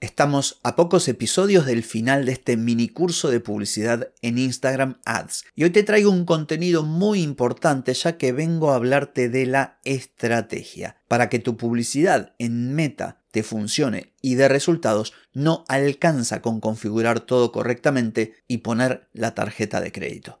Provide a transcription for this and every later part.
Estamos a pocos episodios del final de este mini curso de publicidad en Instagram Ads y hoy te traigo un contenido muy importante ya que vengo a hablarte de la estrategia. Para que tu publicidad en Meta te funcione y de resultados, no alcanza con configurar todo correctamente y poner la tarjeta de crédito.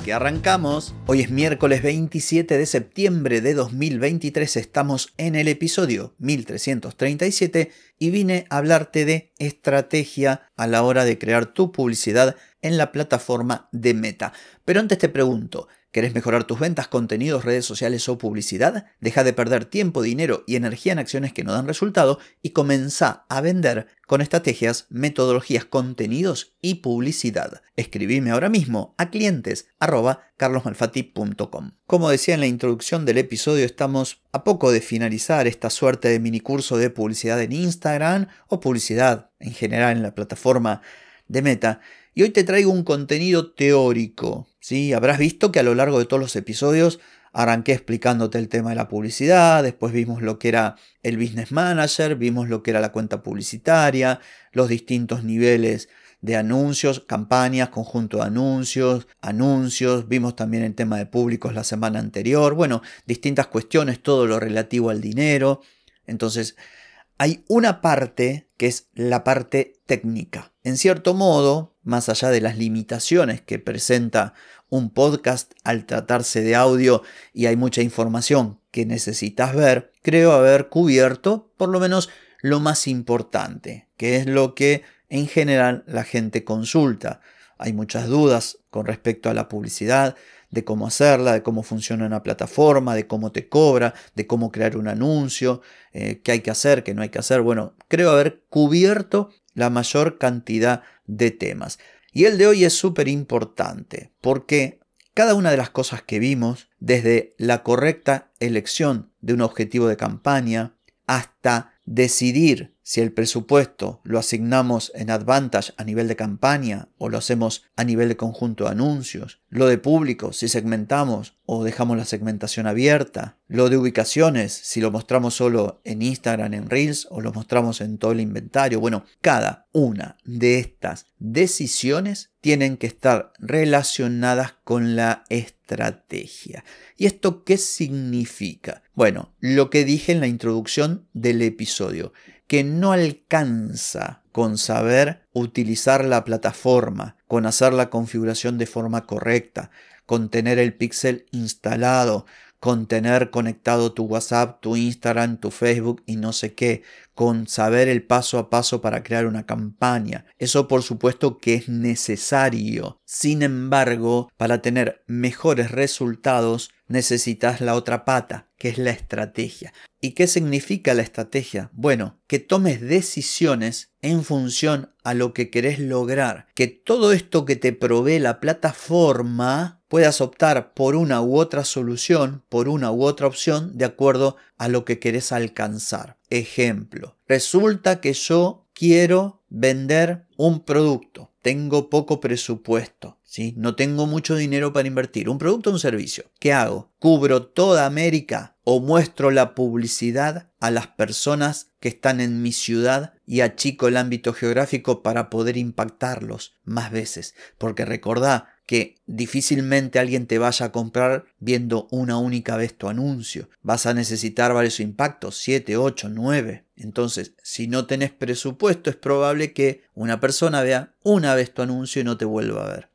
que arrancamos. Hoy es miércoles 27 de septiembre de 2023, estamos en el episodio 1337 y vine a hablarte de estrategia a la hora de crear tu publicidad en la plataforma de Meta. Pero antes te pregunto, ¿Querés mejorar tus ventas, contenidos, redes sociales o publicidad? Deja de perder tiempo, dinero y energía en acciones que no dan resultado y comenzá a vender con estrategias, metodologías, contenidos y publicidad. Escribime ahora mismo a clientes carlosmalfatti.com. Como decía en la introducción del episodio, estamos a poco de finalizar esta suerte de mini curso de publicidad en Instagram o publicidad en general en la plataforma de Meta y hoy te traigo un contenido teórico. ¿sí? Habrás visto que a lo largo de todos los episodios arranqué explicándote el tema de la publicidad, después vimos lo que era el business manager, vimos lo que era la cuenta publicitaria, los distintos niveles de anuncios, campañas, conjunto de anuncios, anuncios, vimos también el tema de públicos la semana anterior, bueno, distintas cuestiones, todo lo relativo al dinero. Entonces, hay una parte que es la parte técnica. En cierto modo, más allá de las limitaciones que presenta un podcast al tratarse de audio y hay mucha información que necesitas ver, creo haber cubierto por lo menos lo más importante, que es lo que en general la gente consulta. Hay muchas dudas con respecto a la publicidad, de cómo hacerla, de cómo funciona una plataforma, de cómo te cobra, de cómo crear un anuncio, eh, qué hay que hacer, qué no hay que hacer. Bueno, creo haber cubierto la mayor cantidad de temas. Y el de hoy es súper importante porque cada una de las cosas que vimos, desde la correcta elección de un objetivo de campaña hasta decidir si el presupuesto lo asignamos en Advantage a nivel de campaña o lo hacemos a nivel de conjunto de anuncios, lo de público, si segmentamos o dejamos la segmentación abierta, lo de ubicaciones, si lo mostramos solo en Instagram, en Reels o lo mostramos en todo el inventario. Bueno, cada una de estas decisiones tienen que estar relacionadas con la estrategia. ¿Y esto qué significa? Bueno, lo que dije en la introducción del episodio que no alcanza con saber utilizar la plataforma, con hacer la configuración de forma correcta, con tener el pixel instalado, con tener conectado tu WhatsApp, tu Instagram, tu Facebook y no sé qué, con saber el paso a paso para crear una campaña. Eso por supuesto que es necesario. Sin embargo, para tener mejores resultados necesitas la otra pata, que es la estrategia. ¿Y qué significa la estrategia? Bueno, que tomes decisiones en función a lo que querés lograr, que todo esto que te provee la plataforma puedas optar por una u otra solución, por una u otra opción, de acuerdo a lo que querés alcanzar. Ejemplo, resulta que yo quiero vender un producto, tengo poco presupuesto. No tengo mucho dinero para invertir. Un producto o un servicio. ¿Qué hago? ¿Cubro toda América o muestro la publicidad a las personas que están en mi ciudad y achico el ámbito geográfico para poder impactarlos más veces? Porque recordá que difícilmente alguien te vaya a comprar viendo una única vez tu anuncio. Vas a necesitar varios impactos, 7, 8, 9. Entonces, si no tenés presupuesto, es probable que una persona vea una vez tu anuncio y no te vuelva a ver.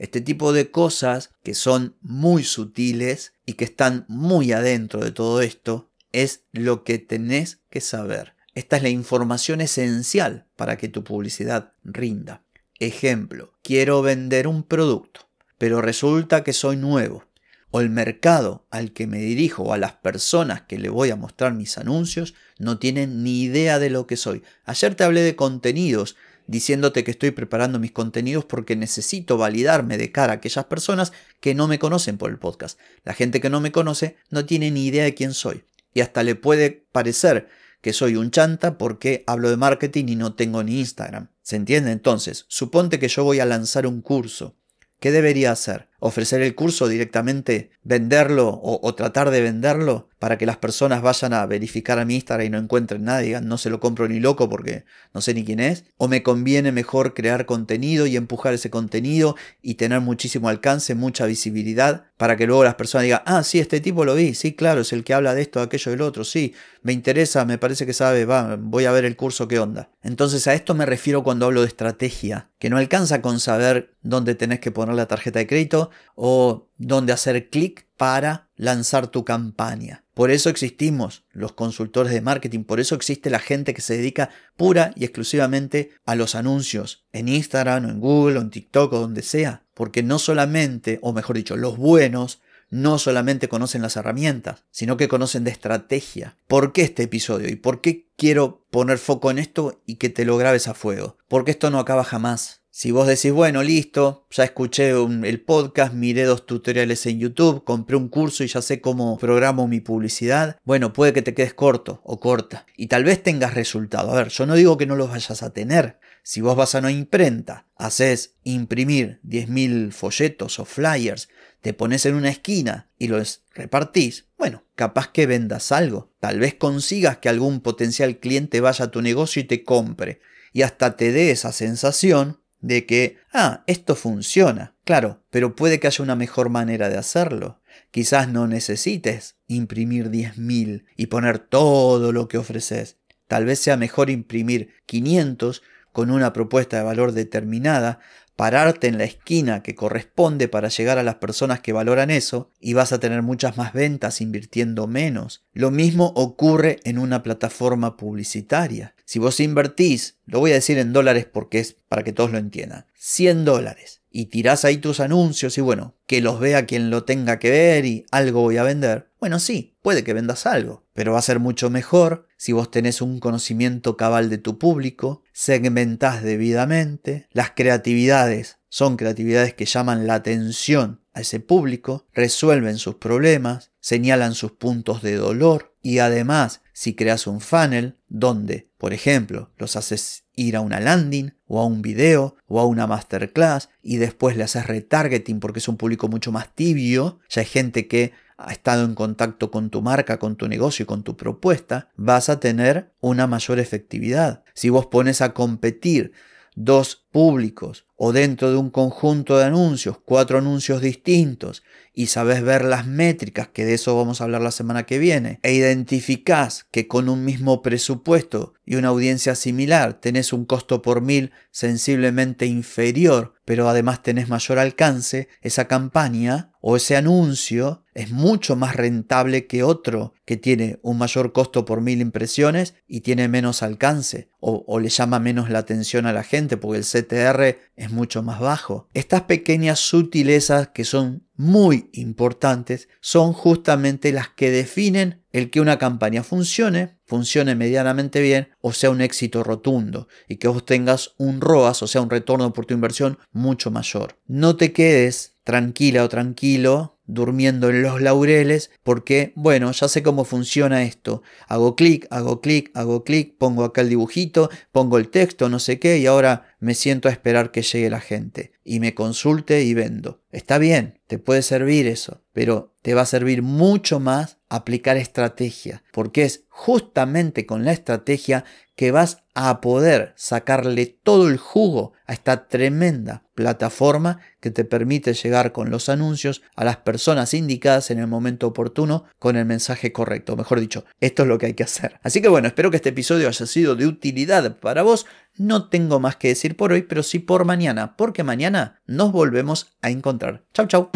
Este tipo de cosas que son muy sutiles y que están muy adentro de todo esto es lo que tenés que saber. Esta es la información esencial para que tu publicidad rinda. Ejemplo, quiero vender un producto, pero resulta que soy nuevo o el mercado al que me dirijo o a las personas que le voy a mostrar mis anuncios no tienen ni idea de lo que soy. Ayer te hablé de contenidos diciéndote que estoy preparando mis contenidos porque necesito validarme de cara a aquellas personas que no me conocen por el podcast. La gente que no me conoce no tiene ni idea de quién soy. Y hasta le puede parecer que soy un chanta porque hablo de marketing y no tengo ni Instagram. ¿Se entiende? Entonces, suponte que yo voy a lanzar un curso. ¿Qué debería hacer? ¿Ofrecer el curso directamente, venderlo o, tratar de venderlo? para que las personas vayan a verificar a mi Instagram y no encuentren nada digan no se lo compro ni loco porque no sé ni quién es. O me conviene mejor crear contenido y empujar ese contenido y tener muchísimo alcance, mucha visibilidad para que luego las personas digan, ah, sí, este tipo lo vi, sí, claro, es el que habla de esto, de aquello, del otro, sí, me interesa, me parece que sabe, va, voy a ver el curso, qué onda. Entonces a esto me refiero cuando hablo de estrategia, que no alcanza con saber dónde tenés que poner la tarjeta de crédito o dónde hacer clic para lanzar tu campaña. Por eso existimos los consultores de marketing, por eso existe la gente que se dedica pura y exclusivamente a los anuncios en Instagram o en Google o en TikTok o donde sea. Porque no solamente, o mejor dicho, los buenos no solamente conocen las herramientas, sino que conocen de estrategia. ¿Por qué este episodio? ¿Y por qué quiero poner foco en esto y que te lo grabes a fuego? Porque esto no acaba jamás. Si vos decís, bueno, listo, ya escuché el podcast, miré dos tutoriales en YouTube, compré un curso y ya sé cómo programo mi publicidad, bueno, puede que te quedes corto o corta y tal vez tengas resultado. A ver, yo no digo que no los vayas a tener. Si vos vas a una imprenta, haces imprimir 10.000 folletos o flyers, te pones en una esquina y los repartís, bueno, capaz que vendas algo. Tal vez consigas que algún potencial cliente vaya a tu negocio y te compre. Y hasta te dé esa sensación de que, ah, esto funciona, claro, pero puede que haya una mejor manera de hacerlo. Quizás no necesites imprimir 10.000 y poner todo lo que ofreces. Tal vez sea mejor imprimir 500 con una propuesta de valor determinada, pararte en la esquina que corresponde para llegar a las personas que valoran eso y vas a tener muchas más ventas invirtiendo menos. Lo mismo ocurre en una plataforma publicitaria. Si vos invertís, lo voy a decir en dólares porque es para que todos lo entiendan, 100 dólares y tirás ahí tus anuncios y bueno, que los vea quien lo tenga que ver y algo voy a vender, bueno, sí, puede que vendas algo, pero va a ser mucho mejor si vos tenés un conocimiento cabal de tu público, segmentás debidamente, las creatividades son creatividades que llaman la atención a ese público, resuelven sus problemas, señalan sus puntos de dolor y además si creas un funnel donde, por ejemplo, los haces ir a una landing o a un video o a una masterclass y después le haces retargeting porque es un público mucho más tibio, ya hay gente que ha estado en contacto con tu marca, con tu negocio y con tu propuesta, vas a tener una mayor efectividad. Si vos pones a competir dos públicos o dentro de un conjunto de anuncios, cuatro anuncios distintos y sabes ver las métricas, que de eso vamos a hablar la semana que viene, e identificás que con un mismo presupuesto y una audiencia similar tenés un costo por mil sensiblemente inferior, pero además tenés mayor alcance, esa campaña o ese anuncio es mucho más rentable que otro que tiene un mayor costo por mil impresiones y tiene menos alcance o, le llama menos la atención a la gente porque el CTR es mucho más bajo. Estas pequeñas sutilezas que son muy importantes son justamente las que definen el que una campaña funcione, funcione medianamente bien o sea un éxito rotundo y que vos tengas un ROAS, o sea un retorno por tu inversión mucho mayor. No te quedes tranquila o tranquilo durmiendo en los laureles porque, bueno, ya sé cómo funciona esto. Hago clic, hago clic, hago clic, pongo acá el dibujito, pongo el texto, no sé qué, y ahora me siento a esperar que llegue la gente y me consulte y vendo. Está bien, te puede servir eso, pero te va a servir mucho más aplicar estrategia, porque es justamente con la estrategia que vas a poder sacarle todo el jugo a esta tremenda plataforma que te permite llegar con los anuncios a las personas indicadas en el momento oportuno con el mensaje correcto. Mejor dicho, esto es lo que hay que hacer. Así que bueno, espero que este episodio haya sido de utilidad para vos. No tengo más que decir por hoy, pero sí por mañana, porque mañana nos volvemos a encontrar. Chau, chau.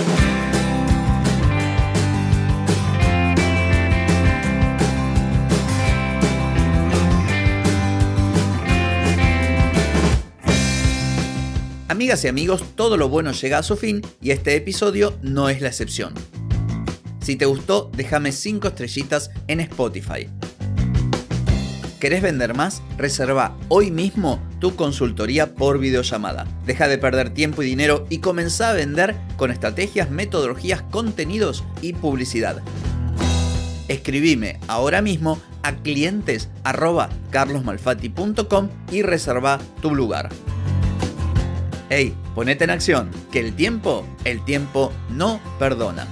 Amigas y amigos, todo lo bueno llega a su fin y este episodio no es la excepción. Si te gustó, déjame 5 estrellitas en Spotify. ¿Querés vender más? Reserva hoy mismo tu consultoría por videollamada. Deja de perder tiempo y dinero y comenzá a vender con estrategias, metodologías, contenidos y publicidad. Escribime ahora mismo a clientes y reserva tu lugar. Hey, ponete en acción, que el tiempo, el tiempo no perdona.